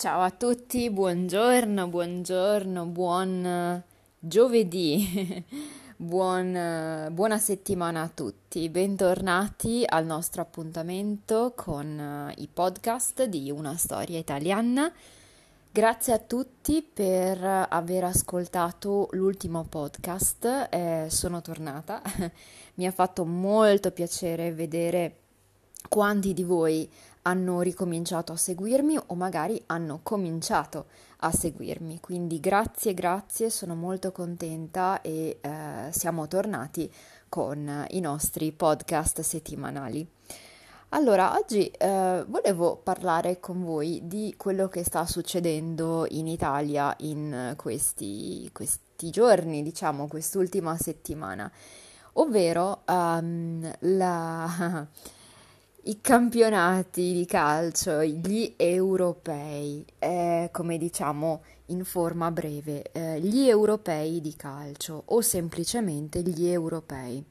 Ciao a tutti, buongiorno, buongiorno, buon giovedì, buon, buona settimana a tutti. Bentornati al nostro appuntamento con i podcast di Una storia italiana. Grazie a tutti per aver ascoltato l'ultimo podcast, eh, sono tornata, mi ha fatto molto piacere vedere quanti di voi hanno ricominciato a seguirmi o magari hanno cominciato a seguirmi. Quindi grazie, grazie, sono molto contenta e eh, siamo tornati con i nostri podcast settimanali. Allora, oggi eh, volevo parlare con voi di quello che sta succedendo in Italia in questi, questi giorni, diciamo, quest'ultima settimana, ovvero um, la i campionati di calcio, gli europei, eh, come diciamo in forma breve, eh, gli europei di calcio o semplicemente gli europei.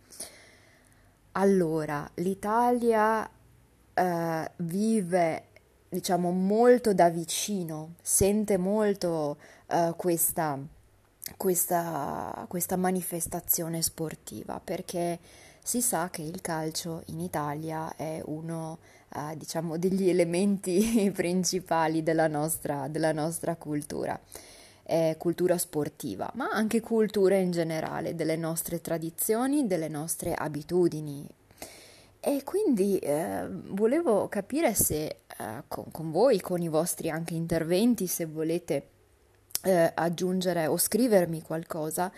Allora, l'Italia eh, vive, diciamo, molto da vicino, sente molto eh, questa, questa, questa manifestazione sportiva perché si sa che il calcio in Italia è uno eh, diciamo, degli elementi principali della nostra, della nostra cultura. È cultura sportiva, ma anche cultura in generale, delle nostre tradizioni, delle nostre abitudini. E quindi eh, volevo capire se eh, con, con, voi, con i vostri anche interventi, se volete eh, aggiungere o scrivermi qualcosa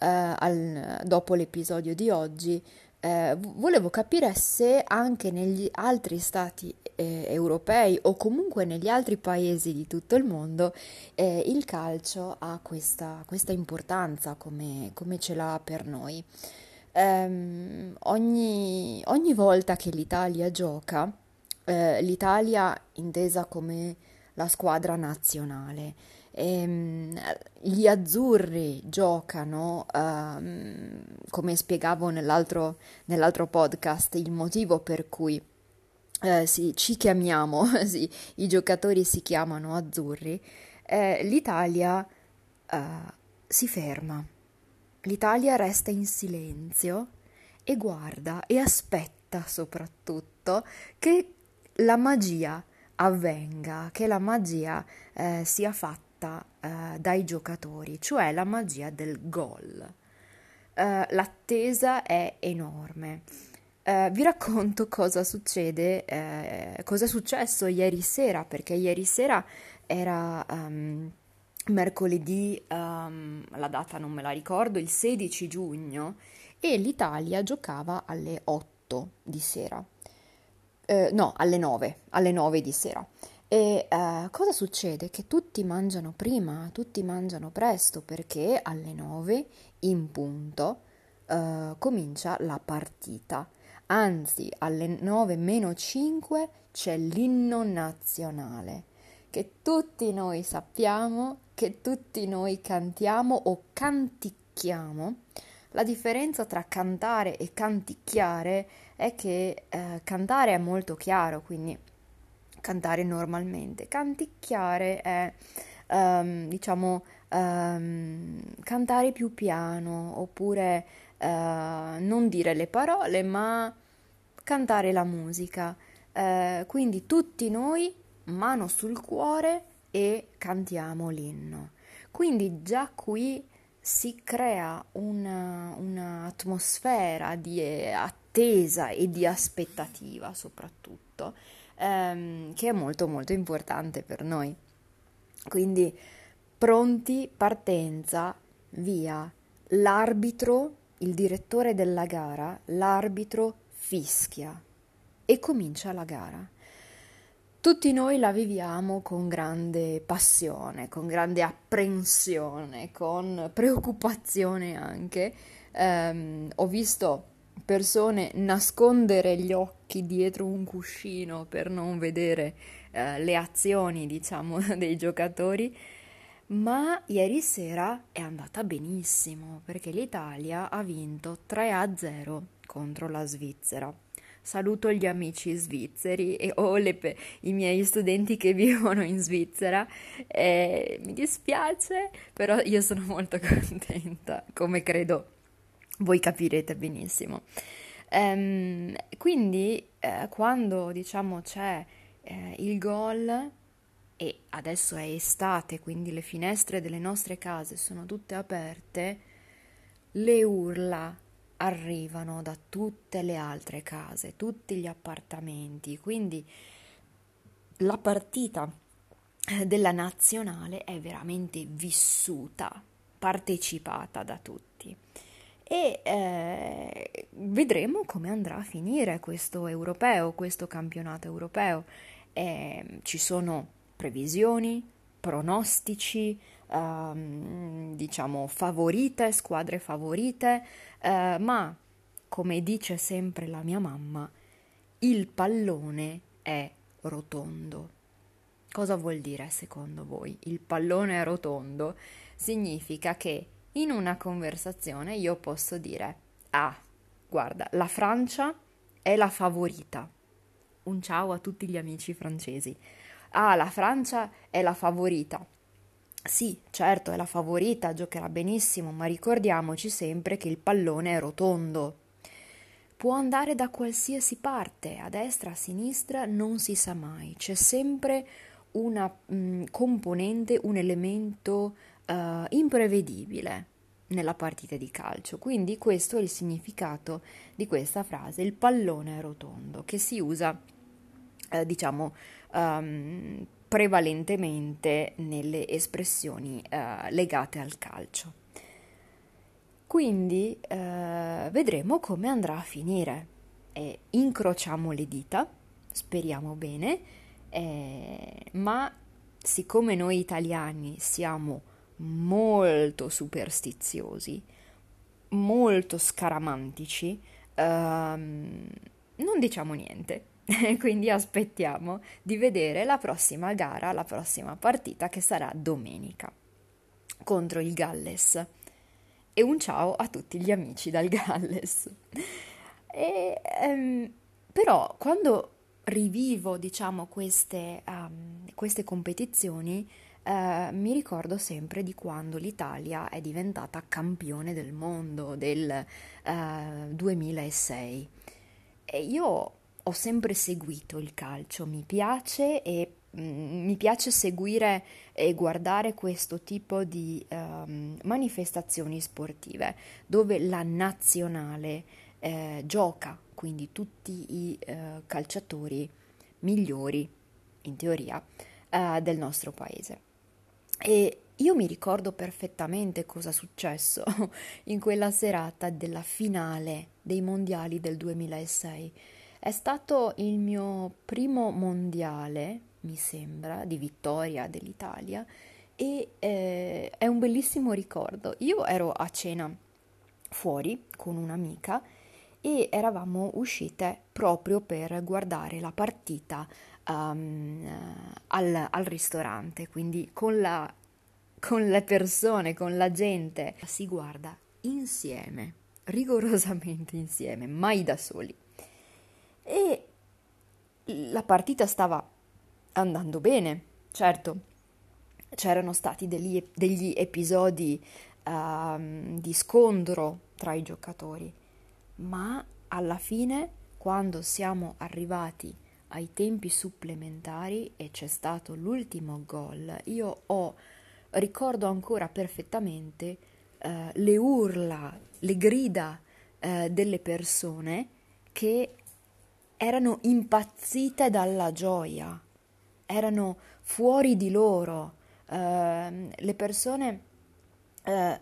eh, al, dopo l'episodio di oggi, eh, volevo capire se anche negli altri stati eh, europei o comunque negli altri paesi di tutto il mondo eh, il calcio ha questa, questa importanza come, come, ce l'ha per noi. Um, ogni, ogni, volta che l'Italia gioca, eh, l'Italia intesa come la squadra nazionale, Ehm, gli azzurri giocano, um, come spiegavo nell'altro, nell'altro, podcast, il motivo per cui eh, sì, ci chiamiamo, sì, i giocatori si chiamano azzurri, eh, l'Italia uh, si ferma, l'Italia resta in silenzio e guarda e aspetta soprattutto che la magia avvenga, che la magia eh, sia fatta eh, dai giocatori, cioè la magia del gol. Eh, l'attesa è enorme. Eh, vi racconto cosa succede, eh, cosa è successo ieri sera, perché ieri sera era um, mercoledì, um, la data non me la ricordo, il 16 giugno, e l'Italia giocava alle 8 di sera. Eh, no, alle 9, alle 9 di sera. E eh, cosa succede? Che tutti mangiano prima, tutti mangiano presto perché alle 9 in punto eh, comincia la partita. Anzi, alle 9 meno 5 c'è l'inno nazionale che tutti noi sappiamo, che tutti noi cantiamo o canticchiamo. La differenza tra cantare e canticchiare è che eh, cantare è molto chiaro, quindi cantare normalmente. Canticchiare è, um, diciamo, um, cantare più piano oppure uh, non dire le parole ma cantare la musica. Uh, quindi tutti noi mano sul cuore e cantiamo l'inno. Quindi già qui si crea una, un'atmosfera di attesa e di aspettativa soprattutto ehm, che è molto molto importante per noi. Quindi pronti, partenza, via. L'arbitro, il direttore della gara, l'arbitro fischia e comincia la gara. Tutti noi la viviamo con grande passione, con grande apprensione, con preoccupazione anche. Um, ho visto persone nascondere gli occhi dietro un cuscino per non vedere eh, le azioni, diciamo, dei giocatori, ma ieri sera è andata benissimo perché l'Italia ha vinto 3 a 0 contro la Svizzera. saluto gli amici svizzeri e, o le, i miei studenti che vivono in Svizzera. Eh, mi dispiace, però io sono molto contenta, come credo voi capirete benissimo. Ehm, quindi eh, quando diciamo c'è eh, il gol e adesso è estate, quindi le finestre delle nostre case sono tutte aperte, le urla arrivano da tutte le altre case, tutti gli appartamenti, quindi la partita eh, della nazionale è veramente vissuta, partecipata da tutti. E eh, vedremo come andrà a finire questo europeo, questo campionato europeo. Eh, ci sono previsioni, pronostici, ehm, diciamo favorite, squadre favorite, eh, ma come dice sempre la mia mamma, il pallone è rotondo. Cosa vuol dire secondo voi? Il pallone è rotondo significa che in una conversazione io posso dire, ah, guarda, la Francia è la favorita. Un ciao a tutti gli amici francesi ah, la Francia è la favorita. Sì, certo, è la favorita, giocherà benissimo, ma ricordiamoci sempre che il pallone è rotondo. Può andare da qualsiasi parte, a destra, a sinistra, non si sa mai. C'è sempre una mh, componente, un elemento uh, imprevedibile nella partita di calcio. Quindi questo è il significato di questa frase, il pallone rotondo, che si usa, eh, diciamo, um, prevalentemente nelle espressioni uh, legate al calcio. Quindi uh, vedremo come andrà a finire. E incrociamo le dita, speriamo bene, eh, ma siccome noi italiani siamo molto superstiziosi, molto scaramantici, um, non diciamo niente Quindi aspettiamo di vedere la prossima gara, la prossima partita che sarà domenica contro il Galles. E un ciao a tutti gli amici dal Galles. E, ehm, però quando rivivo, diciamo, queste, um, queste competizioni, uh, mi ricordo sempre di quando l'Italia è diventata campione del mondo del uh, 2006. E io ho sempre seguito il calcio, mi piace e mm, mi piace seguire e guardare questo tipo di um, manifestazioni sportive dove la nazionale eh, gioca, quindi tutti i uh, calciatori migliori, in teoria, uh, del nostro paese. E io mi ricordo perfettamente cosa è successo in quella serata della finale dei mondiali del 2006 è stato il mio primo mondiale, mi sembra, di vittoria dell'Italia e eh, è un bellissimo ricordo. Io ero a cena fuori con un'amica e eravamo uscite proprio per guardare la partita um, al, al, ristorante, quindi con, la, con le persone, con la gente. Si guarda insieme, rigorosamente insieme, mai da soli e la partita stava andando bene, certo, c'erano stati degli, degli episodi uh, di scontro tra i giocatori, ma alla fine, quando siamo arrivati ai tempi supplementari e c'è stato l'ultimo gol, io ho, ricordo ancora perfettamente uh, le urla, le grida uh, delle persone che erano impazzite dalla gioia, erano fuori di loro. Uh, le persone uh,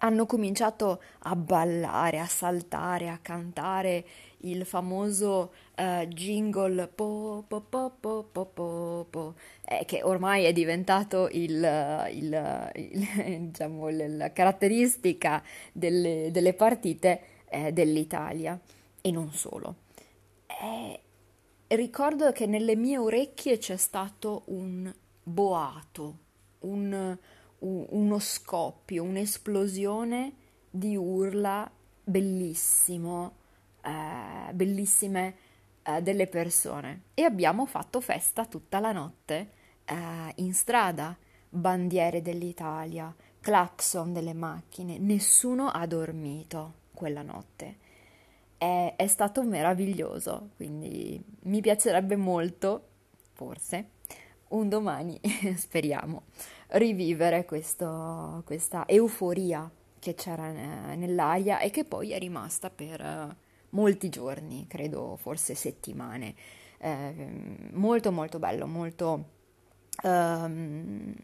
hanno cominciato a ballare, a saltare, a cantare il famoso uh, jingle po po po po po po, po eh, che ormai è diventato il, il, il, diciamo, la caratteristica delle, delle partite eh, dell'Italia. E non solo. Eh, ricordo che nelle mie orecchie c'è stato un boato, un, uno scoppio, un'esplosione di urla bellissimo, eh, bellissime eh, delle persone e abbiamo fatto festa tutta la notte eh, in strada, bandiere dell'Italia, clacson delle macchine, nessuno ha dormito quella notte. È, è stato meraviglioso, quindi mi piacerebbe molto, forse, un domani, speriamo, rivivere questo, questa euforia che c'era nell'aria e che poi è rimasta per eh, molti giorni, credo forse settimane. Eh, molto molto bello, molto um,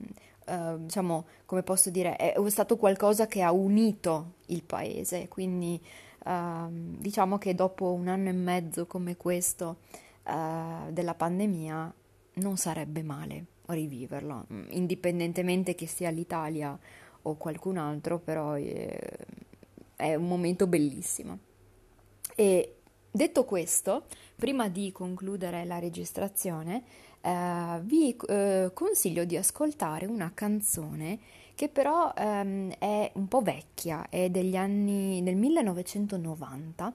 uh, diciamo come posso dire, è stato qualcosa che ha unito il paese, quindi uh, diciamo che dopo un anno e mezzo come questo uh, della pandemia non sarebbe male riviverlo, indipendentemente che sia l'Italia o qualcun altro, però è, è un momento bellissimo. E detto questo, prima di concludere la registrazione, eh, vi eh, consiglio di ascoltare una canzone che però ehm, è un po' vecchia, è degli anni del 1990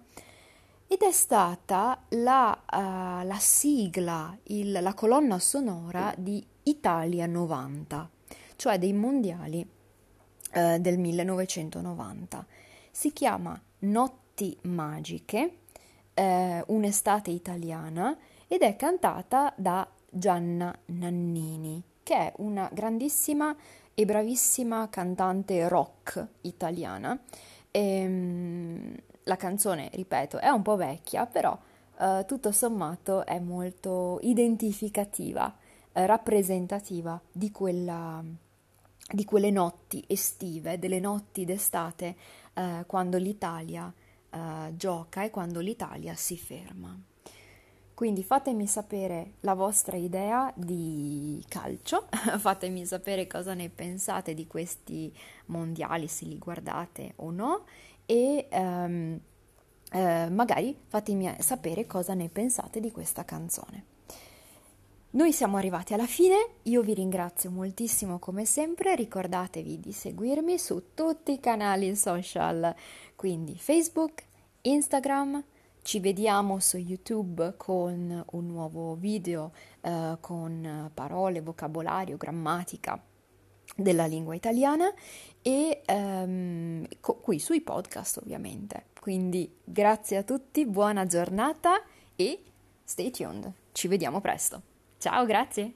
ed è stata la, uh, la sigla, il, la colonna sonora di Italia 90, cioè dei mondiali uh, del 1990. Si chiama Notti Magiche, uh, un'estate italiana ed è cantata da Gianna Nannini, che è una grandissima e bravissima cantante rock italiana. E, ehm, la canzone, ripeto, è un po' vecchia, però eh, tutto sommato è molto identificativa, eh, rappresentativa di, quella, di quelle notti estive, delle notti d'estate, eh, quando l'Italia eh, gioca e quando l'Italia si ferma. Quindi fatemi sapere la vostra idea di calcio, fatemi sapere cosa ne pensate di questi mondiali, se li guardate o no, e um, eh, magari fatemi sapere cosa ne pensate di questa canzone. Noi siamo arrivati alla fine, io vi ringrazio moltissimo come sempre, ricordatevi di seguirmi su tutti i canali social, quindi Facebook, Instagram, ci vediamo su YouTube con un nuovo video eh, con parole, vocabolario, grammatica della lingua italiana e ehm, co- qui sui podcast ovviamente. Quindi grazie a tutti, buona giornata e stay tuned. Ci vediamo presto. Ciao, grazie.